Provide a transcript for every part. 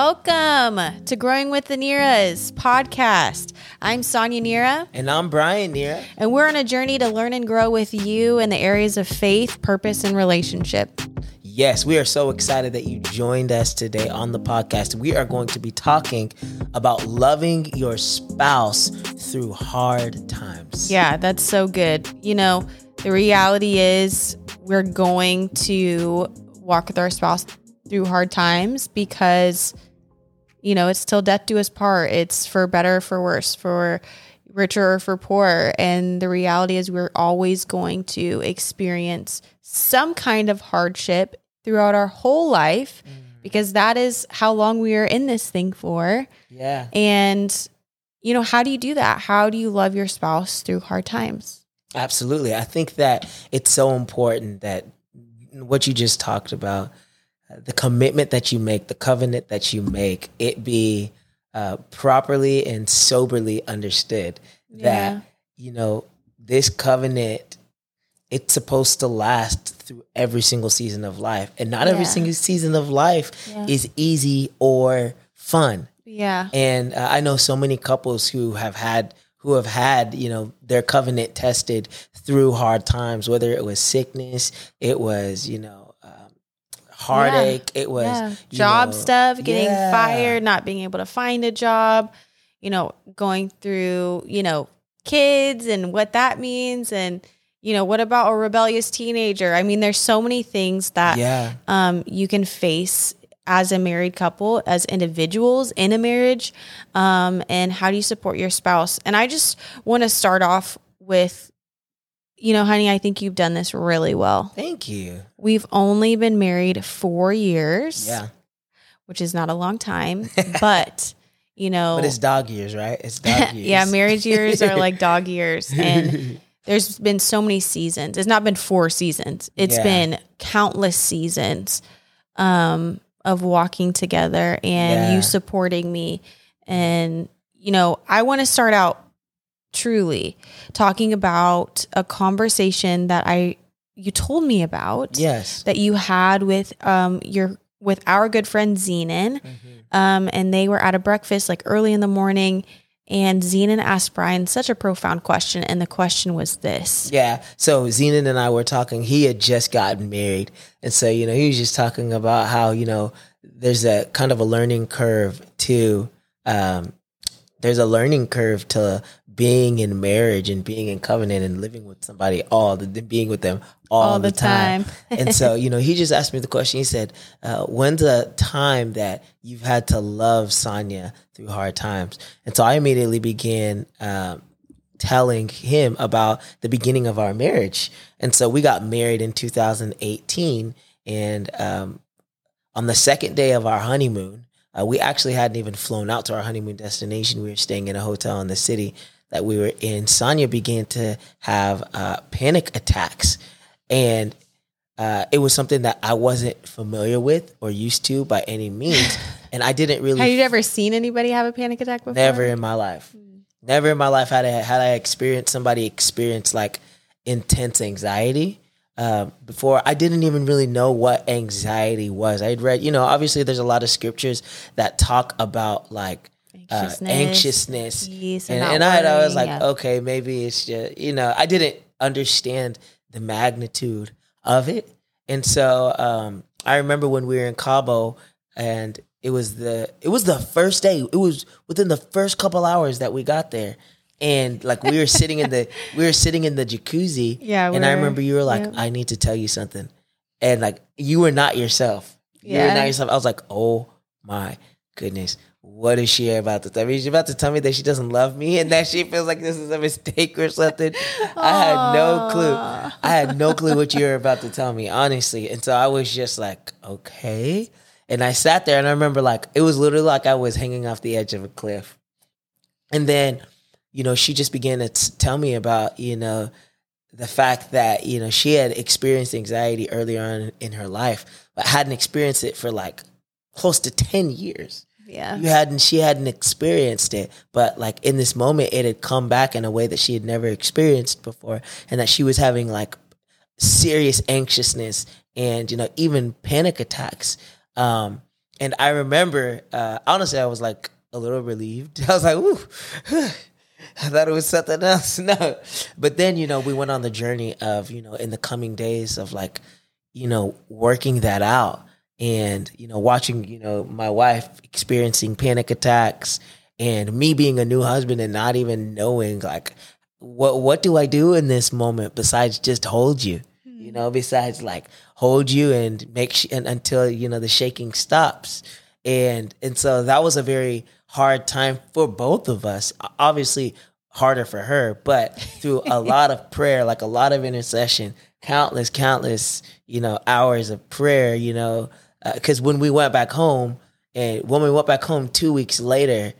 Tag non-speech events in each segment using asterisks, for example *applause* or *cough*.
Welcome to Growing with the Nhiras podcast. I'm Sonia Nhira, And I'm Brian Nhira. and we're on a journey to learn and grow with you in the areas of faith, purpose, and relationship. Yes, we are so excited that you joined us today on the podcast. We are going to be talking about loving your spouse through hard times. Yeah, that's so good. You know, the reality is we're going to walk with our spouse through hard times because, you know, it's till death do us part. It's for better, or for worse, for richer or for poorer. And the reality is we're always going to experience some kind of hardship throughout our whole life mm. because that is how long we are in this thing for. Yeah. And, you know, how do you do that? How do you love your spouse through hard times? Absolutely. I think that it's so important that what you just talked about, the commitment that you make, the covenant that you make, it be uh, properly and soberly understood Yeah. that, you know, this covenant, it's supposed to last through every single season of life. And not every single season of life Yeah. is easy or fun. Yeah. And uh, I know so many couples who have had who have had you know their covenant tested through hard times, whether it was sickness, it was you know heartache, it was yeah. job know, stuff, getting yeah. fired, not being able to find a job, you know, going through, you know, kids and what that means and you know, what about a rebellious teenager? I mean, there's so many things that Yeah, um, you can face as a married couple, as individuals in a marriage, um, and how do you support your spouse? And I just want to start off with, you know, honey, I think you've done this really well. thank you. We've only been married four years, Yeah, which is not a long time, *laughs* but you know, but it's dog years, right? It's dog *laughs* years. yeah, marriage years are like dog years, and *laughs* there's been so many seasons. It's not been four seasons. It's Yeah. been countless seasons um, of walking together and Yeah. you supporting me. And you know, I want to start out truly talking about a conversation that I you told me about yes. that you had with um your with our good friend Zenon Mhm. um, and they were at a breakfast like early in the morning. And Zenon asked Brian such a profound question, and the question was this: Yeah. So Zenon and I were talking. He had just gotten married. And so, you know, he was just talking about how, you know, there's a kind of a learning curve to um there's a learning curve to being in marriage and being in covenant and living with somebody all the being with them all, the, time. and so, you know, he just asked me the question. He said, uh, when's the time that you've had to love Sonia through hard times? And so I immediately began um, telling him about the beginning of our marriage. And so we got married in 2018. And um, on the second day of our honeymoon, uh, we actually hadn't even flown out to our honeymoon destination. We were staying in a hotel in the city that we were in. Sonia began to have uh, panic attacks. And uh, it was something that I wasn't familiar with or used to by any means. *laughs* And I didn't really Have you ever seen anybody have a panic attack before? Never in my life. Never in my life had I had I experienced somebody experience like intense anxiety. Uh, before I didn't even really know what anxiety was. I'd read, you know, obviously there's a lot of scriptures that talk about like uh, Anxiousness, anxiousness, peace, and, and I, I was like, yeah. okay, maybe it's just you know, I didn't understand the magnitude of it, and so um, I remember when we were in Cabo, and it was the it was the first day. It was within the first couple hours that we got there, and like we were sitting in the *laughs* we were sitting in the jacuzzi, Yeah, and I remember you were like, yeah. I need to tell you something, and like you were not yourself. You were Yeah. not yourself. I was like, oh my goodness. What is she about to tell me? She's about to tell me that she doesn't love me and that she feels like this is a mistake or something. I had no clue. I had no clue what you were about to tell me, honestly. And so I was just like, okay. And I sat there and I remember like it was literally like I was hanging off the edge of a cliff. And then, you know, she just began to t- tell me about, you know, the fact that, you know, she had experienced anxiety earlier on in her life, but hadn't experienced it for like close to 10 years. Yeah. You hadn't she hadn't experienced it, but like in this moment it had come back in a way that she had never experienced before and that she was having like serious anxiousness and you know even panic attacks. Um and I remember, uh, honestly, I was like a little relieved. *laughs* I was like, ooh. *sighs* I thought it was something else. *laughs* No. But then, you know, we went on the journey of, you know, in the coming days of like, you know, working that out and, you know, watching, you know, my wife experiencing panic attacks and me being a new husband and not even knowing like what what do I do in this moment besides just hold you? You hmm. know, besides like hold you and make sh- and until you know the shaking stops. And and so that was a very hard time for both of us. Obviously harder for her, but through a *laughs* lot of prayer, like a lot of intercession, countless countless, you know, hours of prayer, you know, uh, cuz when we went back home and when we went back home 2 weeks later,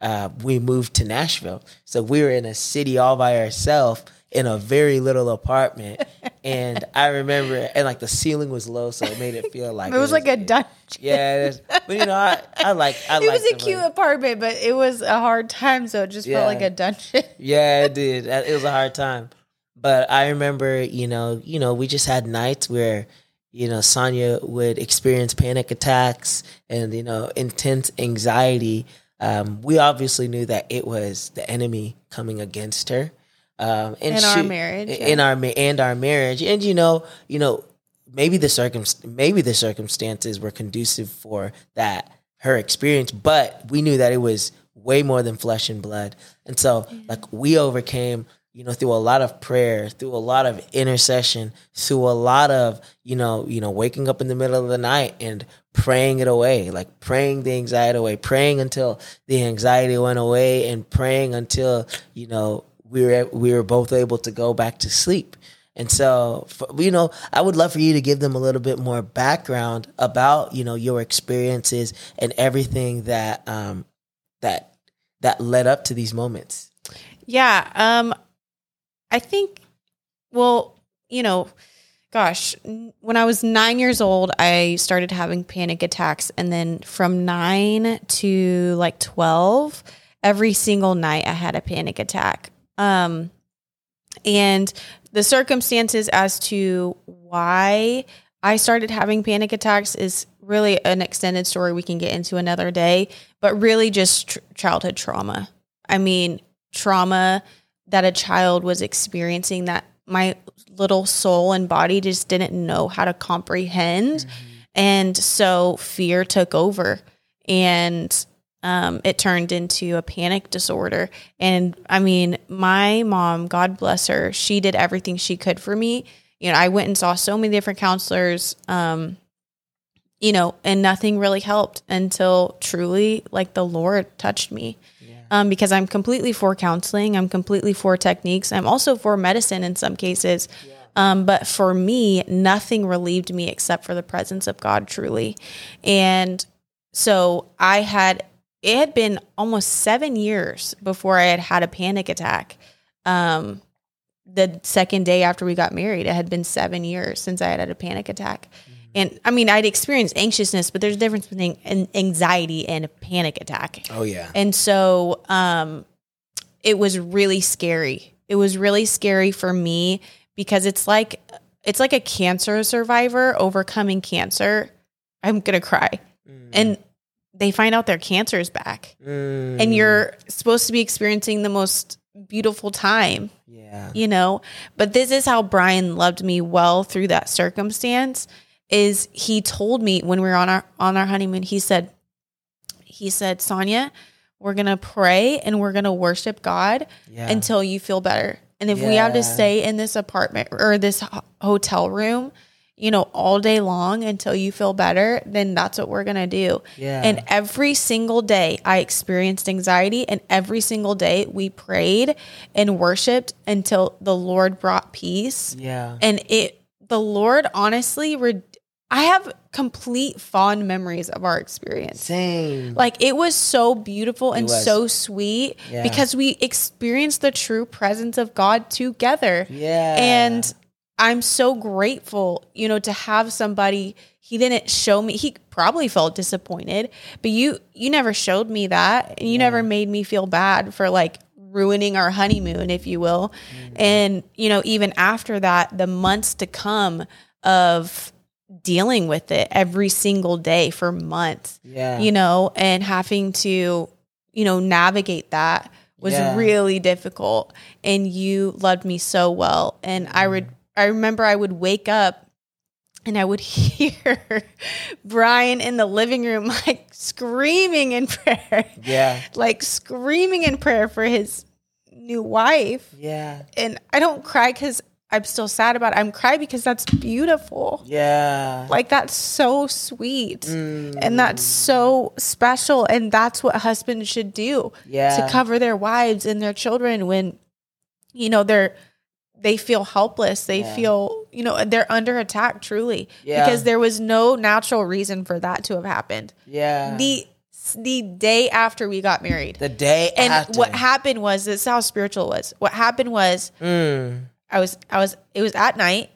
uh, we moved to Nashville. So we were in a city all by ourselves in a very little apartment. *laughs* and I remember, and like the ceiling was low, so it made it feel like *laughs* it was, like a dungeon. Yeah, but you know, I, I like I it was a cute apartment, but it was a hard time, so it just Yeah. felt like a dungeon. *laughs* Yeah, it did. Uh, It was a hard time. But I remember, you know, you know, we just had nights where, you know, Sonia would experience panic attacks and, you know, intense anxiety. Um, we obviously knew that it was the enemy coming against her. Um, and In our marriage, in yeah. our and our marriage, and you know, you know, maybe the circum maybe the circumstances were conducive for that her experience, but we knew that it was way more than flesh and blood, and so like we overcame, you know, through a lot of prayer, through a lot of intercession, through a lot of you know, you know, waking up in the middle of the night and praying it away, like praying the anxiety away, praying until the anxiety went away, and praying until you know we were we were both able to go back to sleep. And so, for, you know, I would love for you to give them a little bit more background about you know your experiences and everything that um that that led up to these moments. Yeah. Um, I think, well, you know, gosh, when I was nine years old, I started having panic attacks. And then from nine to like 12, every single night I had a panic attack. Um, and the circumstances as to why I started having panic attacks is really an extended story we can get into another day, but really just tr- childhood trauma. I mean, trauma that a child was experiencing that my little soul and body just didn't know how to comprehend. And so fear took over and um, it turned into a panic disorder. And I mean, my mom, God bless her, she did everything she could for me. You know, I went and saw so many different counselors, um, you know, and nothing really helped until truly like the Lord touched me. Um, because I'm completely for counseling, I'm completely for techniques, I'm also for medicine in some cases. Um, but for me, nothing relieved me except for the presence of God truly. And so I had, it had been almost seven years before I had had a panic attack. Um, the second day after we got married, it had been seven years since I had had a panic attack. And I mean, I'd experienced anxiousness, but there's a difference between an anxiety and a panic attack. Oh yeah, And so um, it was really scary. It was really scary for me because it's like it's like a cancer survivor overcoming cancer. I'm gonna cry, and they find out their cancer is back, Mm, and you're supposed to be experiencing the most beautiful time, yeah, you know. But this is how Brian loved me well through that circumstance. Is he told me when we were on our on our honeymoon? He said, he said, Sonia, we're gonna pray and we're gonna worship God yeah, until you feel better. And if we have to stay in this apartment or this hotel room, you know, all day long until you feel better, then that's what we're going to do. Yeah. And every single day I experienced anxiety and every single day we prayed and worshiped until the Lord brought peace. yeah, And it the Lord honestly re- I have complete fond memories of our experience. same. Like it was so beautiful and so sweet Yeah. because we experienced the true presence of God together. yeah, And I'm so grateful, you know, to have somebody he didn't show me he probably felt disappointed, but you you never showed me that and you never made me feel bad for like ruining our honeymoon if you will. Mm-hmm. And you know, even after that, the months to come of dealing with it every single day for months Yeah. you know, and having to, you know, navigate that was Yeah. really difficult. And you loved me so well. And I would, Mm-hmm. I remember I would wake up and I would *laughs* hear Brian in the living room, like screaming in prayer, yeah. like screaming in prayer for his new wife. Yeah. And I don't cry because I'm still sad about it. I'm crying because that's beautiful. Yeah. Like that's so sweet. Mm. And that's so special. And that's what husbands should do yeah. to cover their wives and their children when, you know, they're they feel helpless. They Yeah. feel, you know, they're under attack truly. Yeah. Because there was no natural reason for that to have happened. yeah. The the day after we got married. the day and after. what happened was this is how spiritual it was. What happened was Mm. I was I was it was at night.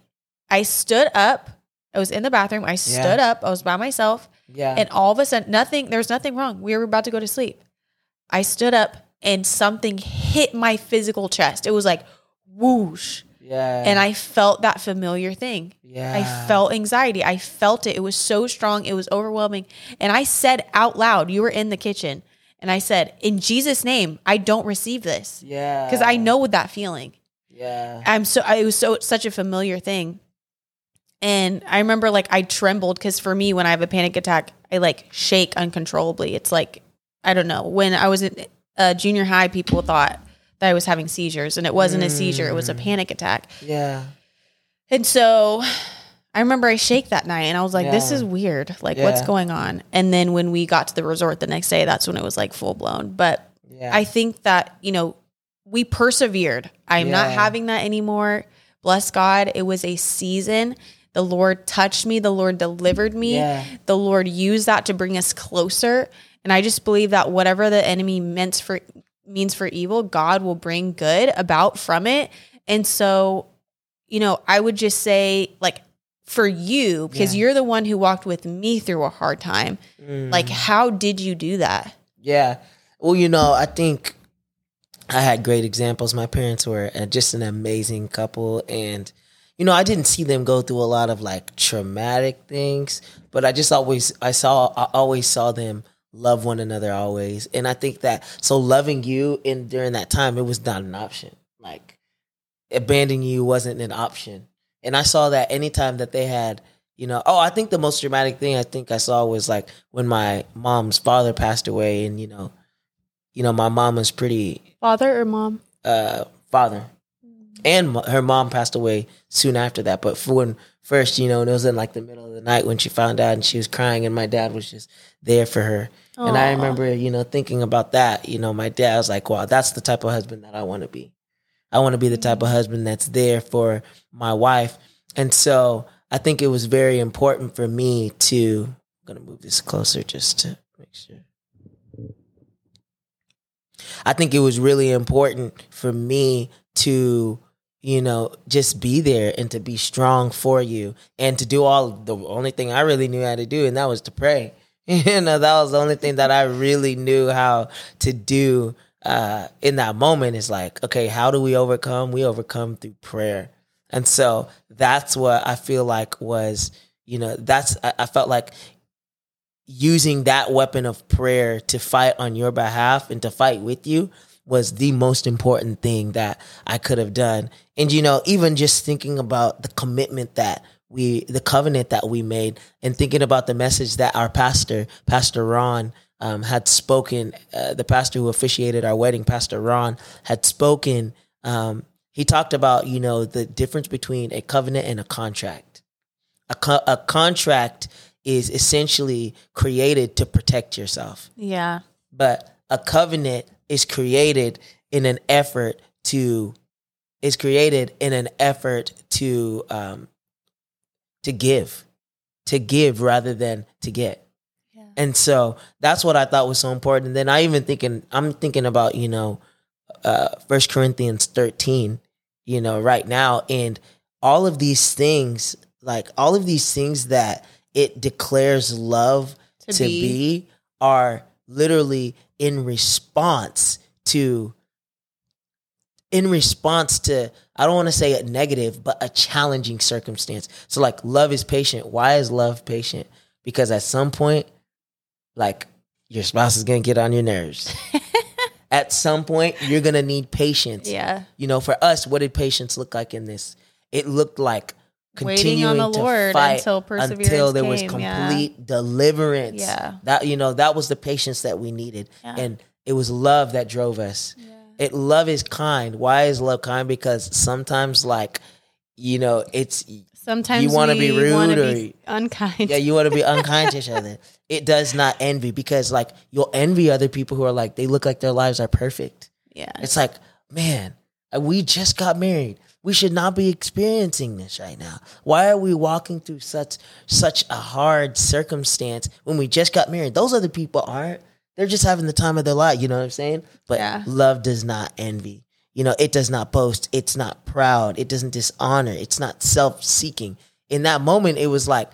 I stood up. I was in the bathroom. I stood up. I was by myself. Yeah. And all of a sudden, nothing, there was nothing wrong. We were about to go to sleep. I stood up and something hit my physical chest. It was like whoosh. yeah. And I felt that familiar thing. yeah. I felt anxiety. I felt it. It was so strong. It was overwhelming. And I said out loud, you were in the kitchen. And I said, in Jesus' name, I don't receive this. Yeah. Because I know what that feeling. Yeah. I'm so I it was so such a familiar thing. And I remember like I trembled because for me, when I have a panic attack, I like shake uncontrollably. It's like I don't know. When I was in uh, junior high, people thought that I was having seizures, and it wasn't a seizure; it was a panic attack. Yeah. And so I remember I shake that night, and I was like, "This is weird. Like, what's going on?" And then when we got to the resort the next day, that's when it was like full blown. But Yeah. I think that, you know, we persevered. I'm not having that anymore. Bless God. It was a season. The Lord touched me. The Lord delivered me. Yeah. The Lord used that to bring us closer. And I just believe that whatever the enemy meant for means for evil, God will bring good about from it. And so, you know, I would just say like for you, because Yeah. you're the one who walked with me through a hard time. Mm. Like, how did you do that? Yeah. Well, you know, I think I had great examples. My parents were uh, just an amazing couple. And, you know, I didn't see them go through a lot of like traumatic things, but I just always, I saw, I always saw them love one another always. And I think that, so loving you in during that time, it was not an option. Like, abandoning you wasn't an option. And I saw that anytime that they had, you know, oh, I think the most dramatic thing I think I saw was like when my mom's father passed away, and you know, you know, my mom was pretty Father or mom? uh father, and mo- her mom passed away soon after that. But for when first, you know, and it was in like the middle of the night when she found out, and she was crying, and my dad was just there for her. And I remember, you know, thinking about that. You know, my dad was like, "Wow, that's the type of husband that I want to be. I want to be the type of husband that's there for my wife." And so, I think it was very important for me to. I'm gonna move this closer just to make sure. I think it was really important for me to, you know, just be there and to be strong for you and to do all the only thing I really knew how to do, and that was to pray. *laughs* You know, that was the only thing that I really knew how to do uh, in that moment is like, okay, how do we overcome? We overcome through prayer. And so that's what I feel like was, you know, that's, I, I felt like using that weapon of prayer to fight on your behalf and to fight with you was the most important thing that I could have done. And you know, even just thinking about the commitment that we, the covenant that we made, and thinking about the message that our pastor, Pastor Ron, um, had spoken, uh, the pastor who officiated our wedding, Pastor Ron, had spoken. Um, he talked about, you know, the difference between a covenant and a contract. A, co- a contract is essentially created to protect yourself Yeah. but a covenant is created in an effort to is created in an effort to um to give to give rather than to get Yeah. and so that's what i thought was so important and then i even thinking i'm thinking about you know uh first corinthians 13 you know right now and all of these things like all of these things that it declares love To to, be. be. are literally in response to in response to I don't want to say a negative, but a challenging circumstance. So like love is patient. Why is love patient? Because at some point, like your spouse is gonna get on your nerves. *laughs* at some point, you're gonna need patience. Yeah. You know, for us, what did patience look like in this? It looked like Waiting on the to Lord until perseverance until there was came, yeah. complete deliverance. Yeah. That you know, that was the patience that we needed. Yeah. And it was love that drove us. It love is kind. Why is love kind? Because sometimes like, you know, it's Sometimes You wanna be we rude or- be unkind. yeah, you want to be *laughs* unkind to each other. It does not envy because like you'll envy other people who are like they look like their lives are perfect. yeah. It's like, man, we just got married. We should not be experiencing this right now. Why are we walking through such such a hard circumstance when we just got married? Those other people aren't. They're just having the time of their life, you know what I'm saying? But Yeah. love does not envy. You know, it does not boast. It's not proud. It doesn't dishonor. It's not self-seeking. In that moment, it was like,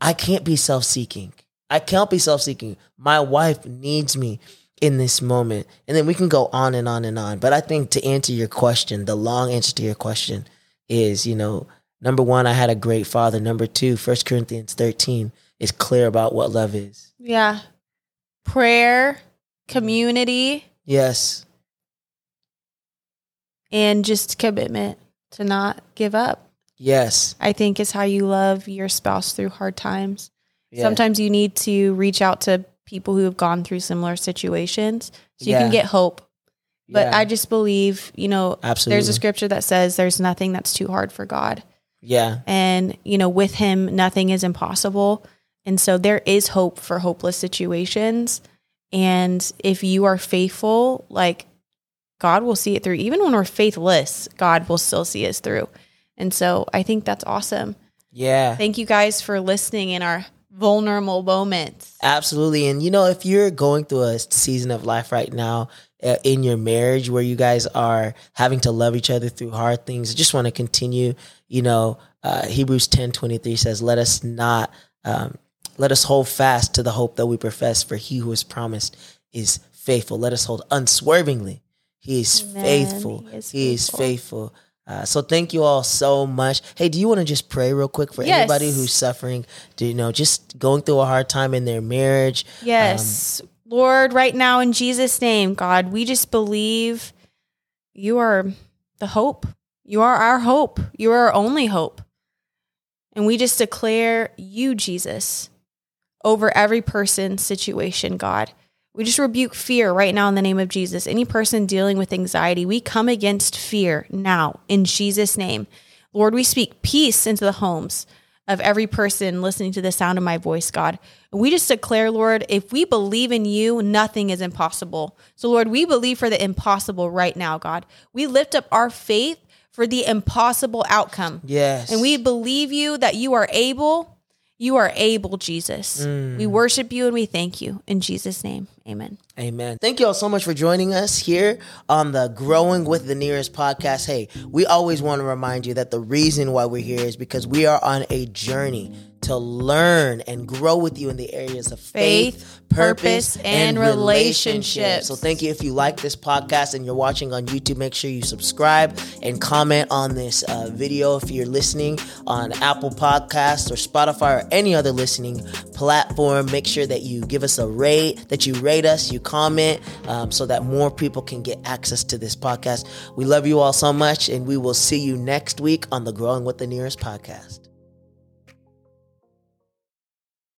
I can't be self-seeking. I can't be self-seeking. My wife needs me in this moment. And then we can go on and on and on. But I think to answer your question, the long answer to your question is, you know, number one, I had a great father. Number two, First Corinthians 13 is clear about what love is. Yeah. Prayer, community, Yes. and just commitment to not give up. Yes. I think is how you love your spouse through hard times. Yeah. Sometimes you need to reach out to people who have gone through similar situations so you Yeah. can get hope. But Yeah. I just believe, you know, Absolutely. there's a scripture that says there's nothing that's too hard for God. Yeah. And, you know, with him, nothing is impossible. And so there is hope for hopeless situations. And if you are faithful, like God will see it through. Even when we're faithless, God will still see us through. And so I think that's awesome. Yeah. Thank you guys for listening in our vulnerable moments. Absolutely. And you know, if you're going through a season of life right now uh, in your marriage where you guys are having to love each other through hard things, I just want to continue. You know, uh, Hebrews ten twenty three says, "Let us not um, let us hold fast to the hope that we profess, for He who has promised is faithful. Let us hold unswervingly. He is Amen. faithful. He is He is faithful. Faithful." Uh, so thank you all so much. Hey, do you want to just pray real quick for Yes. anybody who's suffering, do you know, just going through a hard time in their marriage? Yes. Lord, right now in Jesus' name, God, we just believe you are the hope. You are our hope. You are our only hope. And we just declare you, Jesus, over every person's situation, God. We just rebuke fear right now in the name of Jesus. Any person dealing with anxiety, we come against fear now in Jesus' name. Lord, we speak peace into the homes of every person listening to the sound of my voice, God. We just declare, Lord, if we believe in you, nothing is impossible. So, Lord, we believe for the impossible right now, God. We lift up our faith for the impossible outcome. Yes. And we believe you that you are able. You are able, Jesus. We mm. worship you and we thank you. In Jesus' name, amen. Amen. Thank you all so much for joining us here on the Growing with the Nhiras podcast. Hey, we always want to remind you that the reason why we're here is because we are on a journey to learn and grow with you in the areas of faith, Faith, purpose, purpose, and relationships. So thank you. If you like this podcast and you're watching on YouTube, make sure you subscribe and comment on this uh, video. If you're listening on Apple Podcasts or Spotify or any other listening platform, make sure that you give us a rate, that you rate us, you comment, um, so that more people can get access to this podcast. We love you all so much, and we will see you next week on the Growing with the Nhiras podcast.